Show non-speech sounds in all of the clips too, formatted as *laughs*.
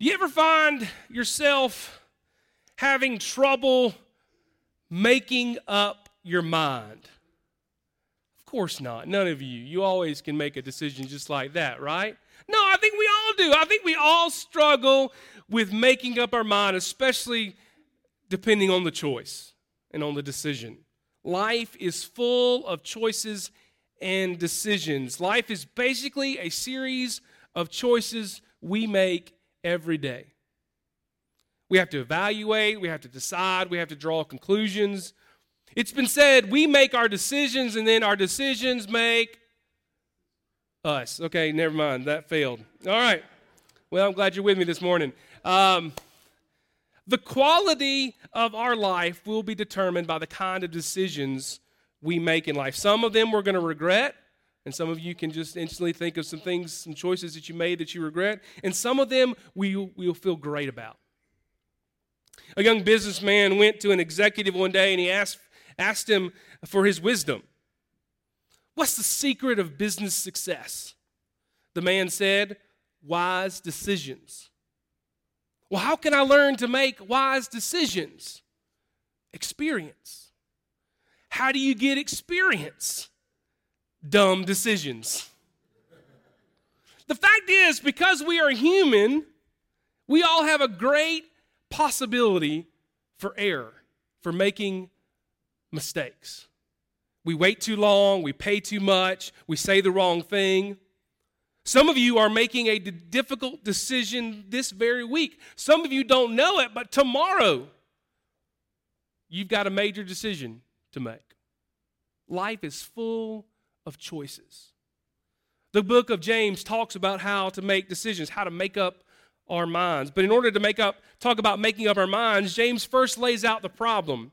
Do you ever find yourself having trouble making up your mind? Of course not. None of you. You always can make a decision just like that, right? No, I think we all do. I think we all struggle with making up our mind, especially depending on the choice and on the decision. Life is full of choices and decisions. Life is basically a series of choices we make every day. We have to evaluate, we have to decide, we have to draw conclusions. It's been said we make our decisions and then our decisions make us. Okay, never mind. That failed. All right. Well, I'm glad you're with me this morning. Um, the quality of our life will be determined by the kind of decisions we make in life. Some of them we're going to regret, and some of you can just instantly think of some things, some choices that you made that you regret, and some of them we will feel great about. A young businessman went to an executive one day and he asked, asked him for his wisdom. What's the secret of business success? The man said, Wise decisions. Well, how can I learn to make wise decisions? Experience. How do you get experience? Dumb decisions. The fact is, because we are human, we all have a great possibility for error, for making mistakes. We wait too long, we pay too much, we say the wrong thing. Some of you are making a difficult decision this very week. Some of you don't know it, but tomorrow you've got a major decision to make. Life is full of choices. The book of James talks about how to make decisions, how to make up our minds. But in order to make up talk about making up our minds, James first lays out the problem.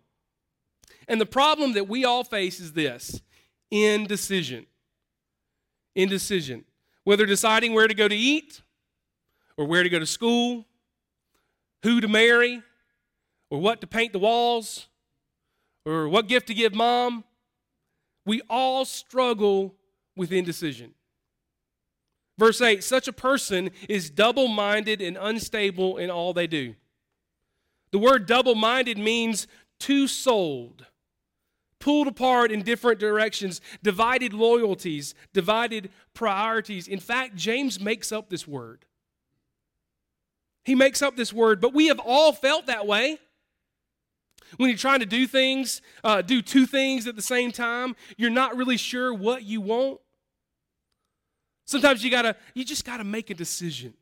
And the problem that we all face is this indecision. Indecision whether deciding where to go to eat or where to go to school, who to marry, or what to paint the walls, or what gift to give mom, we all struggle with indecision. Verse 8 such a person is double minded and unstable in all they do. The word double minded means two souled pulled apart in different directions, divided loyalties, divided priorities. In fact, James makes up this word. He makes up this word, but we have all felt that way. When you're trying to do things, uh, do two things at the same time, you're not really sure what you want. Sometimes you gotta, you just gotta make a decision.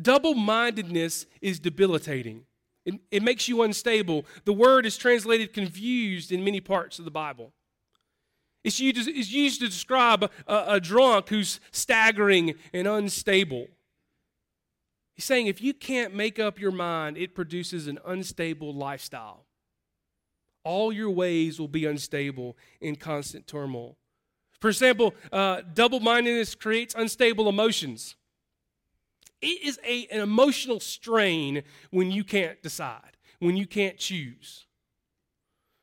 Double mindedness is debilitating. It, it makes you unstable. The word is translated confused in many parts of the Bible. It's used, it's used to describe a, a drunk who's staggering and unstable. He's saying if you can't make up your mind, it produces an unstable lifestyle. All your ways will be unstable in constant turmoil. For example, uh, double mindedness creates unstable emotions. It is a, an emotional strain when you can't decide, when you can't choose.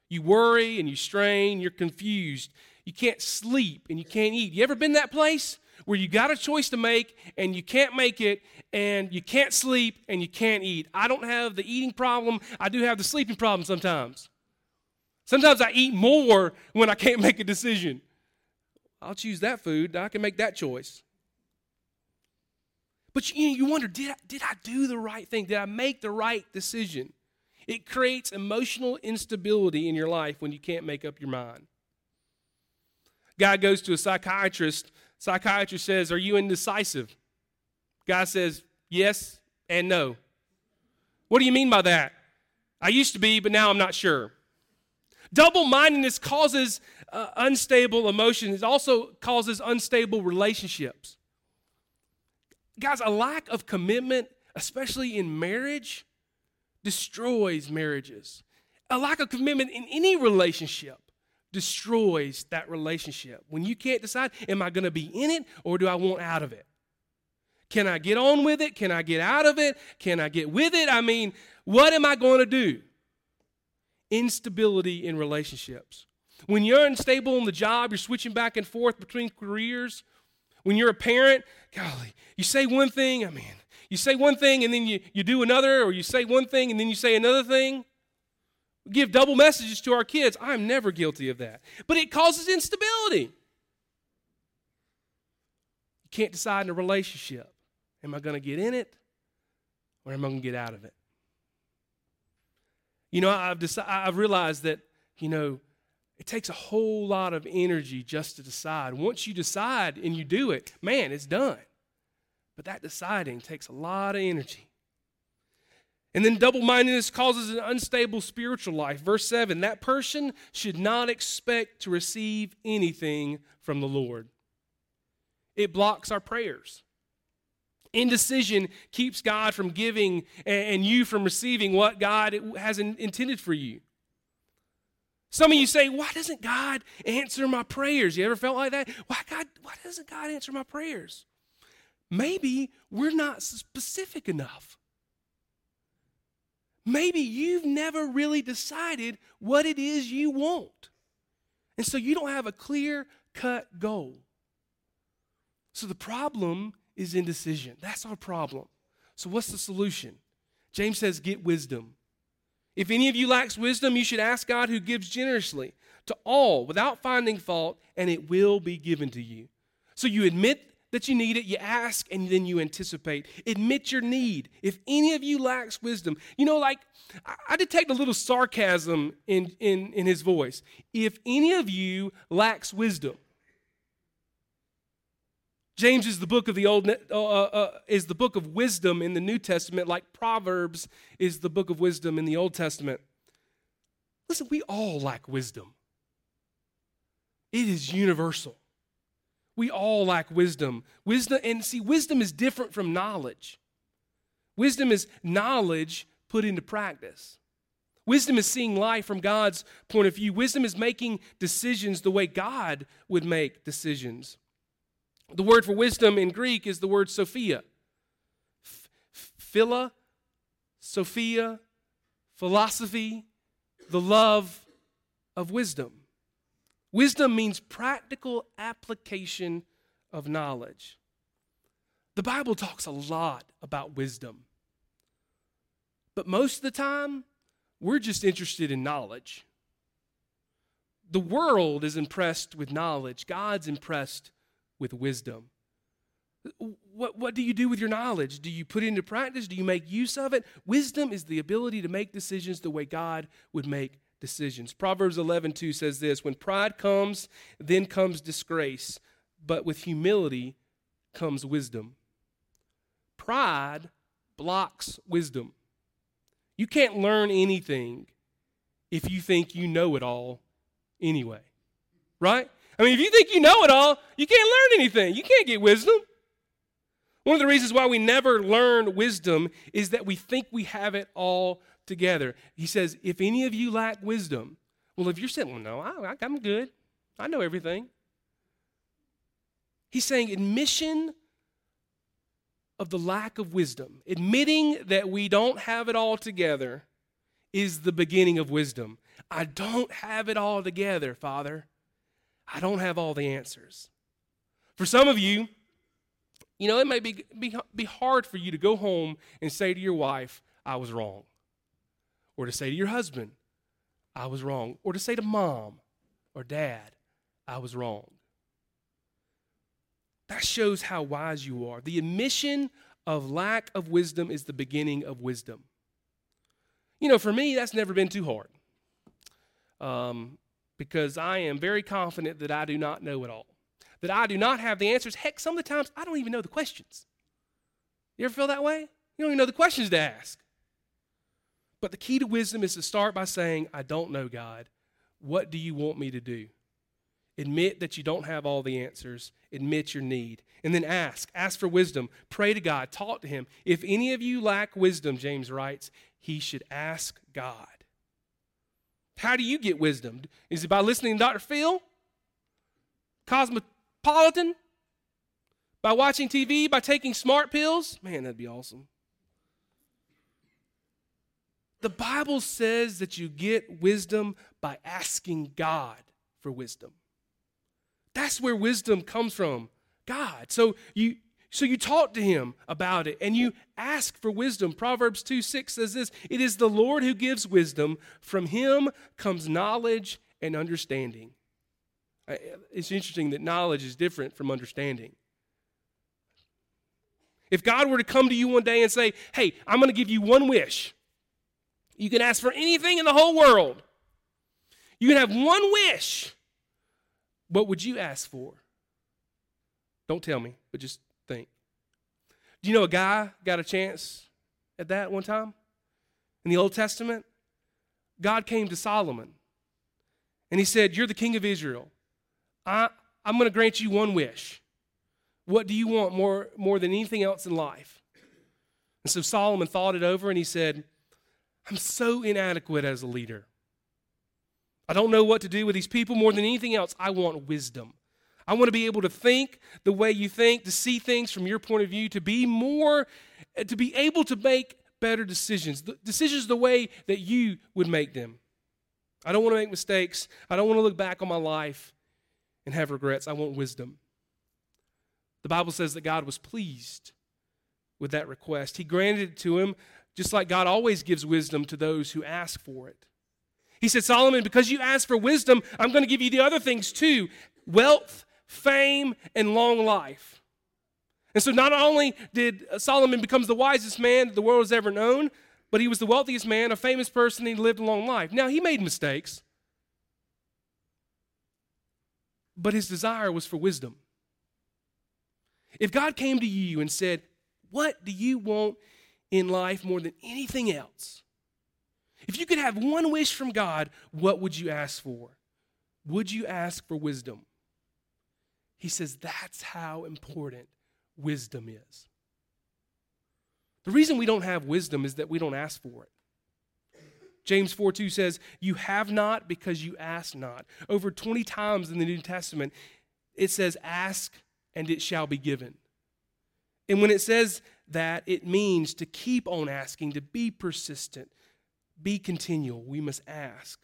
You worry and you strain, you're confused. You can't sleep and you can't eat. You ever been that place where you got a choice to make and you can't make it and you can't sleep and you can't eat? I don't have the eating problem, I do have the sleeping problem sometimes. Sometimes I eat more when I can't *laughs* make a decision. I'll choose that food, I can make that choice. But you, you wonder, did I, did I do the right thing? Did I make the right decision? It creates emotional instability in your life when you can't make up your mind. Guy goes to a psychiatrist. Psychiatrist says, Are you indecisive? Guy says, Yes and no. What do you mean by that? I used to be, but now I'm not sure. Double mindedness causes uh, unstable emotions, it also causes unstable relationships. Guys, a lack of commitment, especially in marriage, destroys marriages. A lack of commitment in any relationship destroys that relationship. When you can't decide, am I going to be in it or do I want out of it? Can I get on with it? Can I get out of it? Can I get with it? I mean, what am I going to do? Instability in relationships. When you're unstable in the job, you're switching back and forth between careers, when you're a parent, golly, you say one thing, I mean, you say one thing and then you, you do another, or you say one thing and then you say another thing. We give double messages to our kids. I'm never guilty of that. But it causes instability. You can't decide in a relationship am I going to get in it or am I going to get out of it? You know, I've, decided, I've realized that, you know, it takes a whole lot of energy just to decide. Once you decide and you do it, man, it's done. But that deciding takes a lot of energy. And then double mindedness causes an unstable spiritual life. Verse 7 that person should not expect to receive anything from the Lord. It blocks our prayers. Indecision keeps God from giving and you from receiving what God has intended for you. Some of you say, Why doesn't God answer my prayers? You ever felt like that? Why, God, why doesn't God answer my prayers? Maybe we're not specific enough. Maybe you've never really decided what it is you want. And so you don't have a clear cut goal. So the problem is indecision. That's our problem. So what's the solution? James says, Get wisdom. If any of you lacks wisdom, you should ask God who gives generously to all without finding fault, and it will be given to you. So you admit that you need it, you ask, and then you anticipate. Admit your need. If any of you lacks wisdom, you know, like I detect a little sarcasm in, in, in his voice. If any of you lacks wisdom, James is the book of the old uh, uh, uh, is the book of wisdom in the New Testament, like Proverbs is the book of wisdom in the Old Testament. Listen, we all lack wisdom. It is universal. We all lack wisdom. Wisdom, and see, wisdom is different from knowledge. Wisdom is knowledge put into practice. Wisdom is seeing life from God's point of view. Wisdom is making decisions the way God would make decisions. The word for wisdom in Greek is the word Sophia. Phila, Sophia, philosophy, the love of wisdom. Wisdom means practical application of knowledge. The Bible talks a lot about wisdom. But most of the time, we're just interested in knowledge. The world is impressed with knowledge, God's impressed with wisdom. What, what do you do with your knowledge? Do you put it into practice? Do you make use of it? Wisdom is the ability to make decisions the way God would make decisions. Proverbs 11:2 says this, when pride comes, then comes disgrace, but with humility comes wisdom. Pride blocks wisdom. You can't learn anything if you think you know it all anyway. Right? I mean, if you think you know it all, you can't learn anything. You can't get wisdom. One of the reasons why we never learn wisdom is that we think we have it all together. He says, if any of you lack wisdom, well, if you're saying, well, no, I, I'm good, I know everything. He's saying admission of the lack of wisdom, admitting that we don't have it all together, is the beginning of wisdom. I don't have it all together, Father. I don't have all the answers. For some of you, you know, it may be, be, be hard for you to go home and say to your wife, I was wrong. Or to say to your husband, I was wrong. Or to say to mom or dad, I was wrong. That shows how wise you are. The admission of lack of wisdom is the beginning of wisdom. You know, for me, that's never been too hard. Um, because I am very confident that I do not know it all, that I do not have the answers. Heck, some of the times I don't even know the questions. You ever feel that way? You don't even know the questions to ask. But the key to wisdom is to start by saying, I don't know, God. What do you want me to do? Admit that you don't have all the answers. Admit your need. And then ask. Ask for wisdom. Pray to God. Talk to Him. If any of you lack wisdom, James writes, he should ask God. How do you get wisdom? Is it by listening to Dr. Phil? Cosmopolitan? By watching TV? By taking smart pills? Man, that'd be awesome. The Bible says that you get wisdom by asking God for wisdom. That's where wisdom comes from God. So you So you talk to him about it and you ask for wisdom. Proverbs 2 6 says this It is the Lord who gives wisdom, from him comes knowledge and understanding. It's interesting that knowledge is different from understanding. If God were to come to you one day and say, Hey, I'm going to give you one wish, you can ask for anything in the whole world. You can have one wish. What would you ask for? Don't tell me, but just think. Do you know a guy got a chance at that one time? In the Old Testament, God came to Solomon and he said, You're the king of Israel. I, I'm going to grant you one wish. What do you want more, more than anything else in life? And so Solomon thought it over and he said, I'm so inadequate as a leader. I don't know what to do with these people more than anything else. I want wisdom. I want to be able to think the way you think, to see things from your point of view, to be more, eh, to be able to make better decisions, decisions the way that you would make them. I don't want to make mistakes. I don't want to look back on my life and have regrets. I want wisdom. The Bible says that God was pleased with that request. He granted it to him, just like God always gives wisdom to those who ask for it. He said, Solomon, because you asked for wisdom, I'm going to give you the other things too wealth fame, and long life. And so not only did Solomon becomes the wisest man that the world has ever known, but he was the wealthiest man, a famous person, and he lived a long life. Now he made mistakes. But his desire was for wisdom. If God came to you and said, What do you want in life more than anything else? If you could have one wish from God, what would you ask for? Would you ask for wisdom? He says that's how important wisdom is. The reason we don't have wisdom is that we don't ask for it. James 4 2 says, You have not because you ask not. Over 20 times in the New Testament, it says, Ask and it shall be given. And when it says that, it means to keep on asking, to be persistent, be continual. We must ask.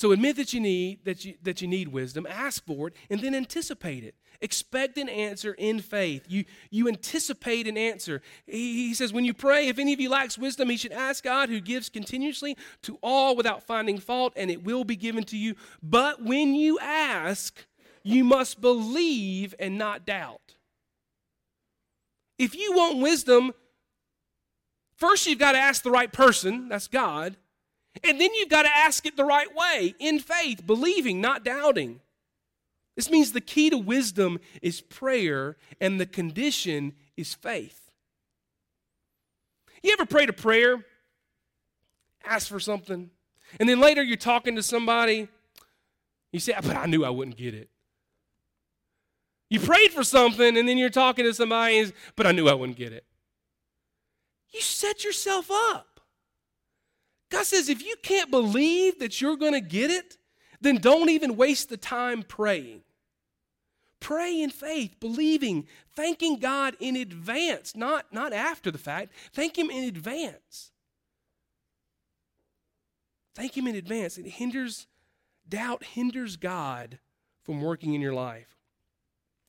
So admit that you need that you that you need wisdom, ask for it, and then anticipate it. Expect an answer in faith. You you anticipate an answer. He, he says, when you pray, if any of you lacks wisdom, he should ask God, who gives continuously to all without finding fault, and it will be given to you. But when you ask, you must believe and not doubt. If you want wisdom, first you've got to ask the right person, that's God. And then you've got to ask it the right way in faith, believing, not doubting. This means the key to wisdom is prayer, and the condition is faith. You ever prayed a prayer, ask for something, and then later you're talking to somebody, you say, But I knew I wouldn't get it. You prayed for something, and then you're talking to somebody, but I knew I wouldn't get it. You set yourself up. God says, if you can't believe that you're going to get it, then don't even waste the time praying. Pray in faith, believing, thanking God in advance, not, not after the fact. Thank Him in advance. Thank Him in advance. It hinders, doubt hinders God from working in your life.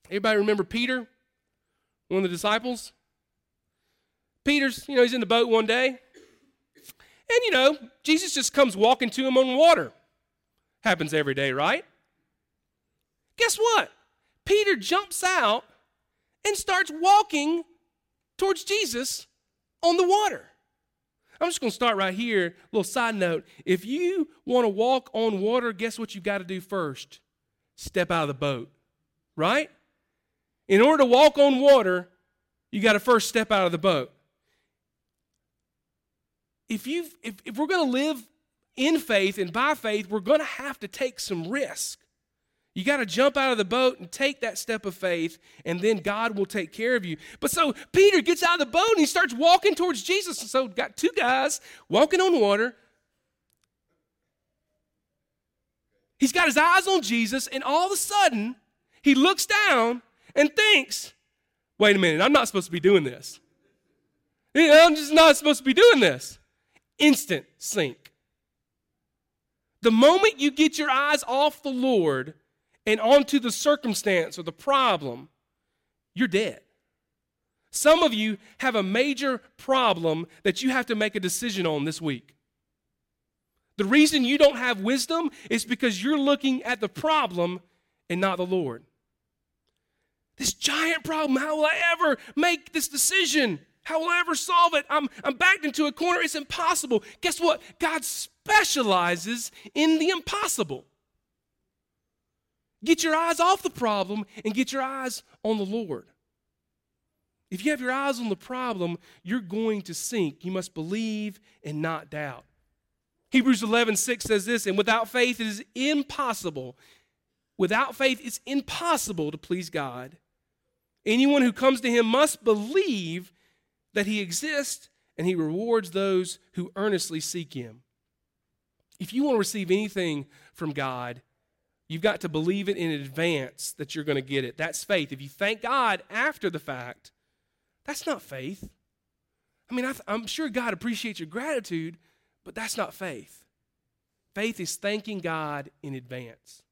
Everybody remember Peter, one of the disciples? Peter's, you know, he's in the boat one day. And you know, Jesus just comes walking to him on water. Happens every day, right? Guess what? Peter jumps out and starts walking towards Jesus on the water. I'm just going to start right here. A little side note. If you want to walk on water, guess what you've got to do first? Step out of the boat, right? In order to walk on water, you got to first step out of the boat if you if, if we're going to live in faith and by faith, we're going to have to take some risk. You got to jump out of the boat and take that step of faith, and then God will take care of you. But so Peter gets out of the boat and he starts walking towards Jesus. So got two guys walking on water. He's got his eyes on Jesus, and all of a sudden, he looks down and thinks, wait a minute, I'm not supposed to be doing this. I'm just not supposed to be doing this instant sink. The moment you get your eyes off the Lord and onto the circumstance or the problem, you're dead. Some of you have a major problem that you have to make a decision on this week. The reason you don't have wisdom is because you're looking at the problem and not the Lord. This giant problem, how will I ever make this decision? How will I ever solve it? I'm, I'm backed into a corner. It's impossible. Guess what? God specializes in the impossible. Get your eyes off the problem and get your eyes on the Lord. If you have your eyes on the problem, you're going to sink. You must believe and not doubt. Hebrews 11, 6 says this, and without faith it is impossible. Without faith, it's impossible to please God. Anyone who comes to him must believe that he exists and he rewards those who earnestly seek him. If you want to receive anything from God, you've got to believe it in advance that you're going to get it. That's faith. If you thank God after the fact, that's not faith. I mean, I am sure God appreciates your gratitude, but that's not faith. Faith is thanking God in advance.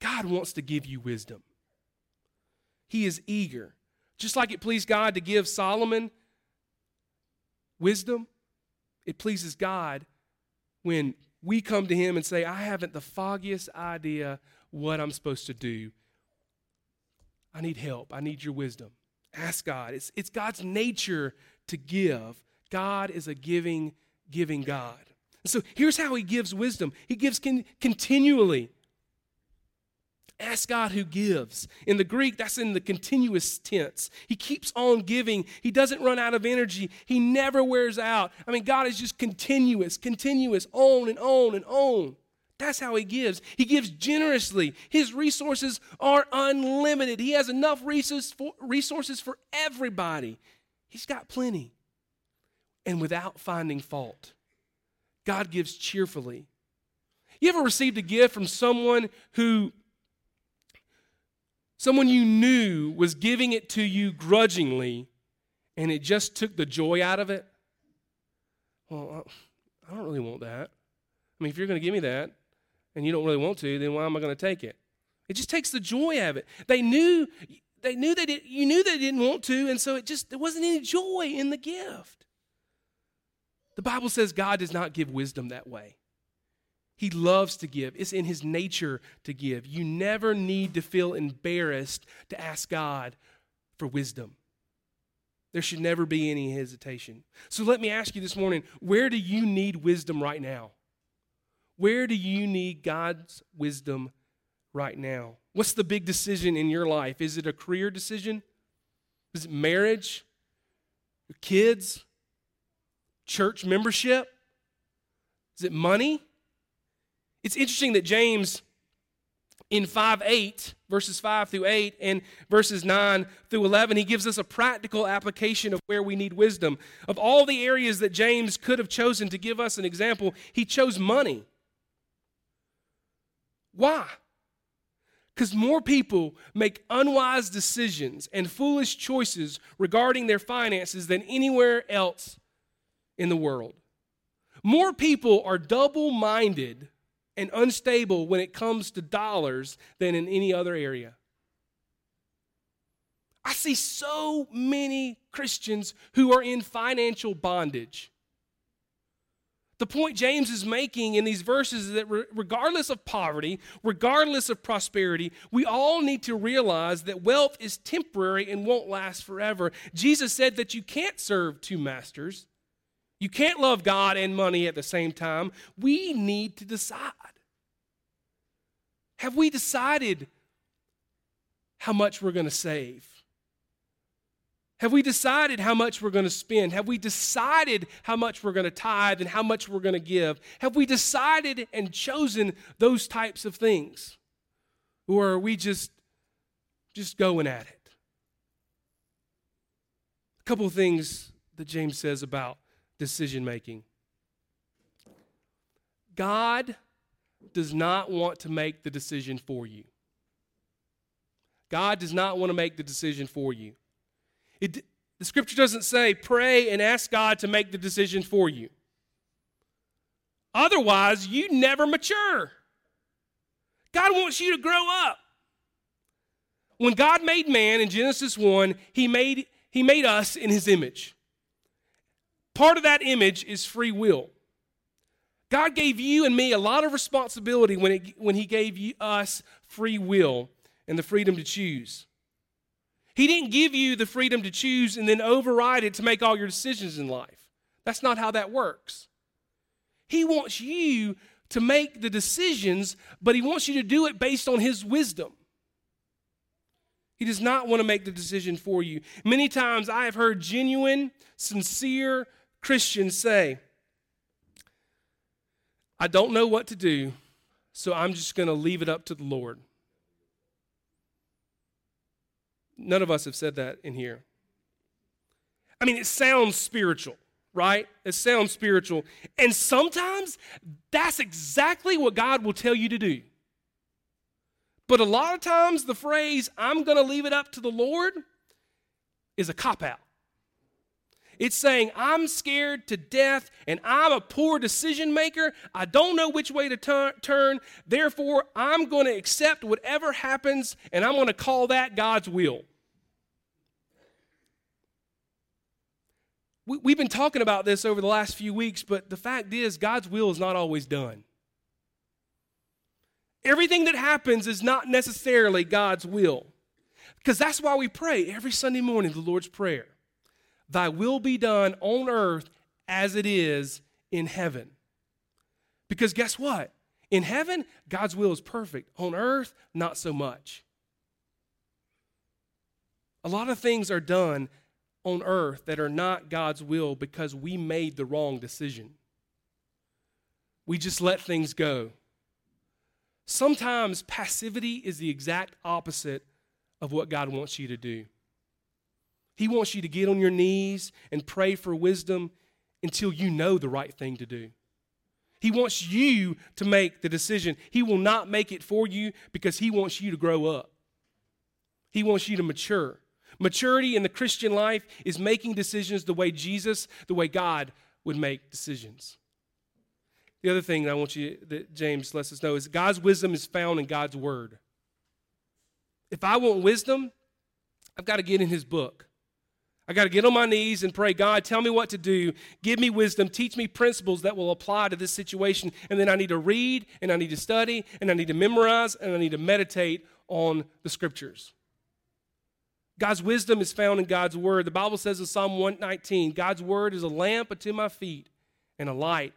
God wants to give you wisdom. He is eager. Just like it pleased God to give Solomon wisdom, it pleases God when we come to Him and say, I haven't the foggiest idea what I'm supposed to do. I need help. I need your wisdom. Ask God. It's, it's God's nature to give. God is a giving, giving God. so here's how He gives wisdom He gives con- continually. Ask God who gives. In the Greek, that's in the continuous tense. He keeps on giving. He doesn't run out of energy. He never wears out. I mean, God is just continuous, continuous, on and on and on. That's how He gives. He gives generously. His resources are unlimited. He has enough resources for everybody. He's got plenty. And without finding fault, God gives cheerfully. You ever received a gift from someone who Someone you knew was giving it to you grudgingly, and it just took the joy out of it. Well, I don't really want that. I mean, if you're going to give me that and you don't really want to, then why am I going to take it? It just takes the joy out of it. They knew they knew they did, you knew they didn't want to, and so it just there wasn't any joy in the gift. The Bible says God does not give wisdom that way. He loves to give. It's in his nature to give. You never need to feel embarrassed to ask God for wisdom. There should never be any hesitation. So let me ask you this morning where do you need wisdom right now? Where do you need God's wisdom right now? What's the big decision in your life? Is it a career decision? Is it marriage? Kids? Church membership? Is it money? It's interesting that James in 5 8, verses 5 through 8, and verses 9 through 11, he gives us a practical application of where we need wisdom. Of all the areas that James could have chosen to give us an example, he chose money. Why? Because more people make unwise decisions and foolish choices regarding their finances than anywhere else in the world. More people are double minded and unstable when it comes to dollars than in any other area. I see so many Christians who are in financial bondage. The point James is making in these verses is that regardless of poverty, regardless of prosperity, we all need to realize that wealth is temporary and won't last forever. Jesus said that you can't serve two masters. You can't love God and money at the same time. We need to decide. Have we decided how much we're going to save? Have we decided how much we're going to spend? Have we decided how much we're going to tithe and how much we're going to give? Have we decided and chosen those types of things? Or are we just just going at it? A couple of things that James says about decision making. God does not want to make the decision for you. God does not want to make the decision for you. It, the scripture doesn't say pray and ask God to make the decision for you. Otherwise, you never mature. God wants you to grow up. when God made man in Genesis 1, he made, he made us in his image. Part of that image is free will. God gave you and me a lot of responsibility when, it, when he gave you, us free will and the freedom to choose. He didn't give you the freedom to choose and then override it to make all your decisions in life. That's not how that works. He wants you to make the decisions, but he wants you to do it based on his wisdom. He does not want to make the decision for you. Many times I have heard genuine, sincere Christians say, I don't know what to do, so I'm just going to leave it up to the Lord. None of us have said that in here. I mean, it sounds spiritual, right? It sounds spiritual. And sometimes that's exactly what God will tell you to do. But a lot of times, the phrase, I'm going to leave it up to the Lord, is a cop out. It's saying, I'm scared to death and I'm a poor decision maker. I don't know which way to tur- turn. Therefore, I'm going to accept whatever happens and I'm going to call that God's will. We, we've been talking about this over the last few weeks, but the fact is, God's will is not always done. Everything that happens is not necessarily God's will. Because that's why we pray every Sunday morning the Lord's Prayer Thy will be done on earth as it is in heaven. Because guess what? In heaven, God's will is perfect. On earth, not so much. A lot of things are done on earth that are not God's will because we made the wrong decision. We just let things go. Sometimes passivity is the exact opposite of what God wants you to do. He wants you to get on your knees and pray for wisdom until you know the right thing to do. He wants you to make the decision. He will not make it for you because He wants you to grow up. He wants you to mature. Maturity in the Christian life is making decisions the way Jesus, the way God would make decisions. The other thing that I want you that James lets us know is God's wisdom is found in God's word. If I want wisdom, I've got to get in his book. I got to get on my knees and pray, God, tell me what to do. Give me wisdom. Teach me principles that will apply to this situation. And then I need to read, and I need to study, and I need to memorize, and I need to meditate on the scriptures. God's wisdom is found in God's word. The Bible says in Psalm 119 God's word is a lamp unto my feet and a light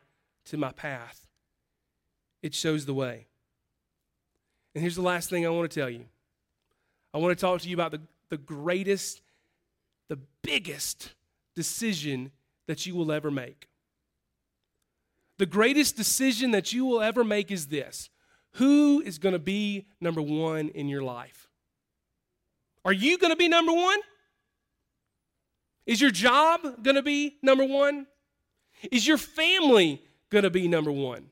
to my path. It shows the way. And here's the last thing I want to tell you I want to talk to you about the, the greatest, the biggest decision that you will ever make. The greatest decision that you will ever make is this Who is going to be number one in your life? Are you going to be number one? Is your job going to be number one? Is your family going to be number one?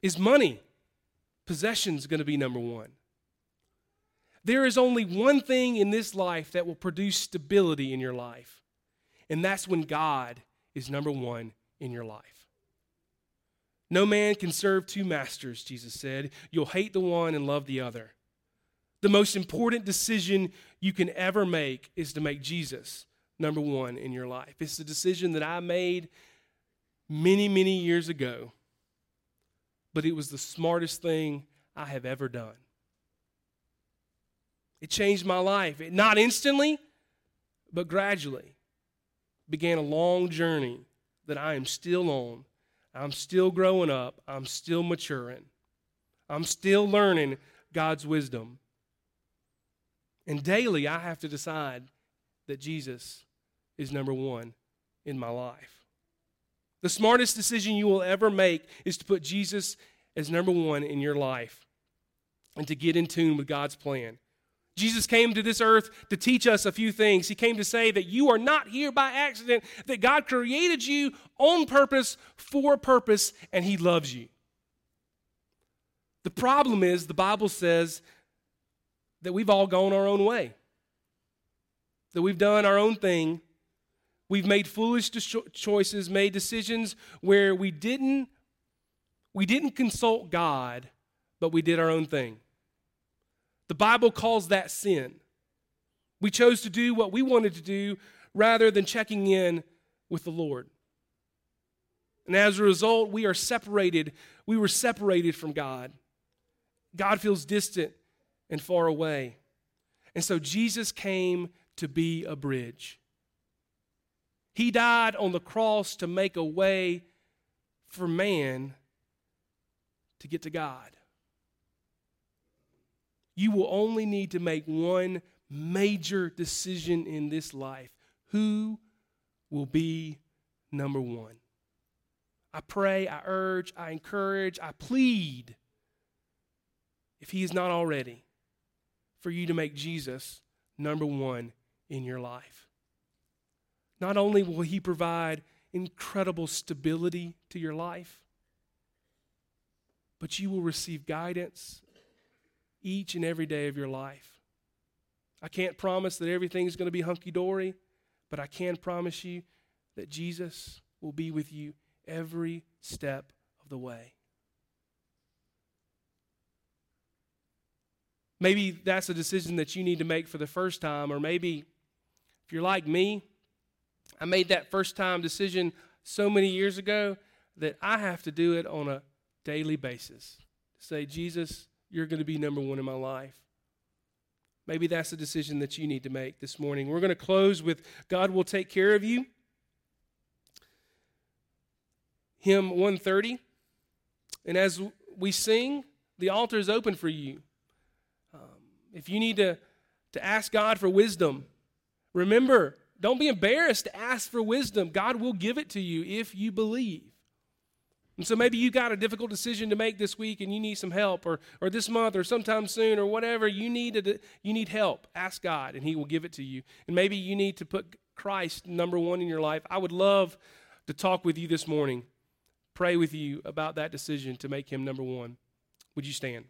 Is money, possessions going to be number one? There is only one thing in this life that will produce stability in your life, and that's when God is number one in your life. No man can serve two masters, Jesus said. You'll hate the one and love the other. The most important decision you can ever make is to make Jesus number one in your life. It's a decision that I made many, many years ago, but it was the smartest thing I have ever done. It changed my life. It, not instantly, but gradually began a long journey that I am still on. I'm still growing up. I'm still maturing. I'm still learning God's wisdom. And daily, I have to decide that Jesus is number one in my life. The smartest decision you will ever make is to put Jesus as number one in your life and to get in tune with God's plan. Jesus came to this earth to teach us a few things. He came to say that you are not here by accident, that God created you on purpose, for purpose, and He loves you. The problem is, the Bible says that we've all gone our own way, that we've done our own thing, We've made foolish choices, made decisions where we didn't we didn't consult God, but we did our own thing. The Bible calls that sin. We chose to do what we wanted to do rather than checking in with the Lord. And as a result, we are separated. We were separated from God. God feels distant and far away. And so Jesus came to be a bridge. He died on the cross to make a way for man to get to God. You will only need to make one major decision in this life who will be number one? I pray, I urge, I encourage, I plead, if he is not already, for you to make Jesus number one in your life. Not only will he provide incredible stability to your life, but you will receive guidance each and every day of your life. I can't promise that everything's going to be hunky dory, but I can promise you that Jesus will be with you every step of the way. Maybe that's a decision that you need to make for the first time, or maybe if you're like me, I made that first time decision so many years ago that I have to do it on a daily basis. Say, Jesus, you're going to be number one in my life. Maybe that's a decision that you need to make this morning. We're going to close with God will take care of you. Hymn 130. And as we sing, the altar is open for you. Um, if you need to, to ask God for wisdom, remember, don't be embarrassed to ask for wisdom. God will give it to you if you believe. And so maybe you got a difficult decision to make this week and you need some help or, or this month or sometime soon or whatever. You need, a, you need help. Ask God and He will give it to you. And maybe you need to put Christ number one in your life. I would love to talk with you this morning, pray with you about that decision to make Him number one. Would you stand?